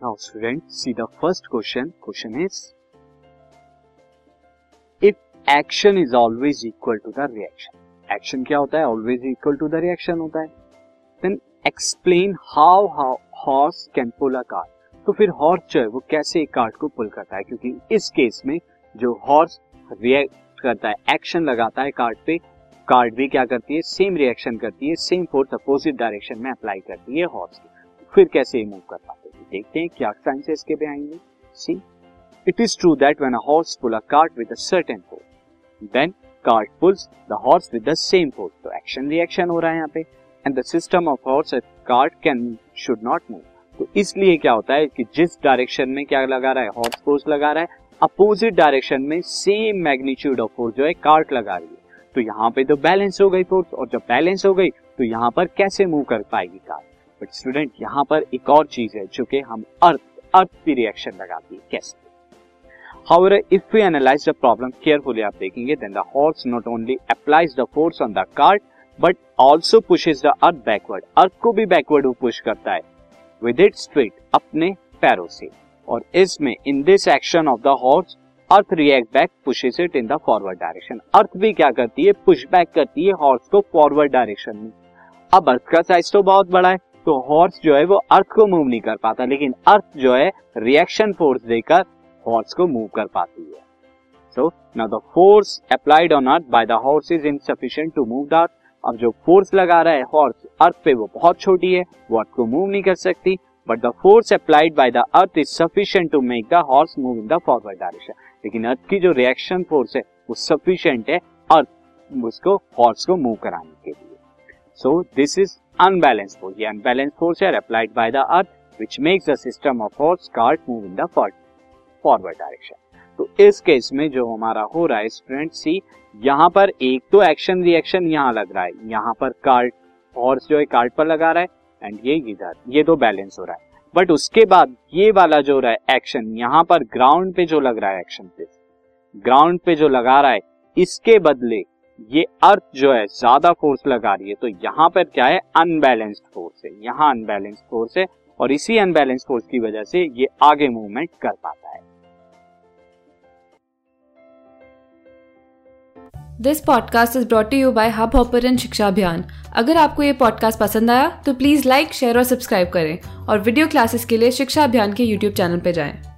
Student see the first question question is if action is always equal to the reaction action क्या होता है? Always equal to the reaction होता है। Then explain how horse can pull a cart तो फिर horse जो है, वो कैसे एक कार्ट को पुल करता है? क्योंकि इस केस में जो हॉर्स रिएक्ट करता है एक्शन लगाता है कार्ट पे कार्ड भी क्या करती है? सेम रिएक्शन करती है सेम फोर्स अपोजिट डायरेक्शन में अप्लाई करती है हॉर्स फिर कैसे मूव करता हैं? देखते हैं क्या साइंस इसके बिहाइंड में see it is true that when a horse pull a cart with a certain force then cart pulls the horse with the same force तो एक्शन रिएक्शन हो रहा है यहाँ पे। And the system of horse at cart can should not move तो इसलिए क्या होता है कि जिस डायरेक्शन में क्या लगा रहा है हॉर्स फोर्स लगा रहा है अपोजिट डायरेक्शन में सेम मैग्नीट्यूड ऑफ़ फोर्स जो है कार्ट लगा रही है। तो यहाँ पे तो बैलेंस हो गई फोर्स और जब बैलेंस हो गई तो यहाँ पर कैसे मूव कर पाएगी कार्ट बट स्टूडेंट यहाँ पर एक और चीज़ है जो कि हम अर्थ अर्थ की रिएक्शन लगाती है। कैसे However, if we analyze the problem carefully, आप देखेंगे then the horse not only applies the force on the cart but also pushes the earth backward. अर्थ को भी बैकवर्ड वो पुश करता है। With its feet अपने पैरों से। और इसमें in this action of the horse earth react back pushes it in the forward direction earth भी क्या करती है? पुश बैक करती है हॉर्स को फॉरवर्ड डायरेक्शन में। अब अर्थ का साइज़ तो बहुत बड़ा है। तो हॉर्स जो है वो अर्थ को मूव नहीं कर पाता, लेकिन अर्थ जो है रिएक्शन फोर्स देकर हॉर्स को मूव कर पाती है। So now the force applied on earth by the horse is insufficient to move the earth अब जो फोर्स लगा रहा है हॉर्स अर्थ पे वो बहुत छोटी है, वो अर्थ को मूव नहीं कर सकती। But the force applied by the earth is sufficient to make the horse move in the forward direction लेकिन अर्थ की जो रिएक्शन फोर्स है, वो सफिशिएंट है अर्थ उसको हॉर्स को मूव कराने के लिए। So this is unbalance force ये अनबैलेंस फोर्स है applied by the earth which makes the system of horse cart move in the forward direction तो इस केस में जो हमारा हो रहा है स्टूडेंट सी यहाँ पर एक तो एक्शन रिएक्शन यहाँ लग रहा है। यहाँ पर कार्ट हॉर्स जो है कार्ट पर लगा रहा है एंड ये इधर, ये तो बैलेंस हो रहा है। बट उसके बाद ये वाला जो रहा है एक्शन यहाँ पर ग्राउंड पे जो लग रहा है एक्शन पे ग्राउंड पे जो लगा रहा है, इसके बदले ये अर्थ जो है ज़्यादा फोर्स लगा रही है तो यहाँ पर क्या है? अनबैलेंस्ड फोर्स है। यहाँ अनबैलेंस्ड फोर्स है और इसी अनबैलेंस फोर्स की वजह से ये आगे मूवमेंट कर पाता है। This podcast is brought you by Hubhopper शिक्षा अभियान अगर आपको ये पॉडकास्ट पसंद आया तो प्लीज़ लाइक शेयर और सब्सक्राइब करें और वीडियो क्लासेस के लिए शिक्षा अभियान के यूट्यूब चैनल पर जाएँ।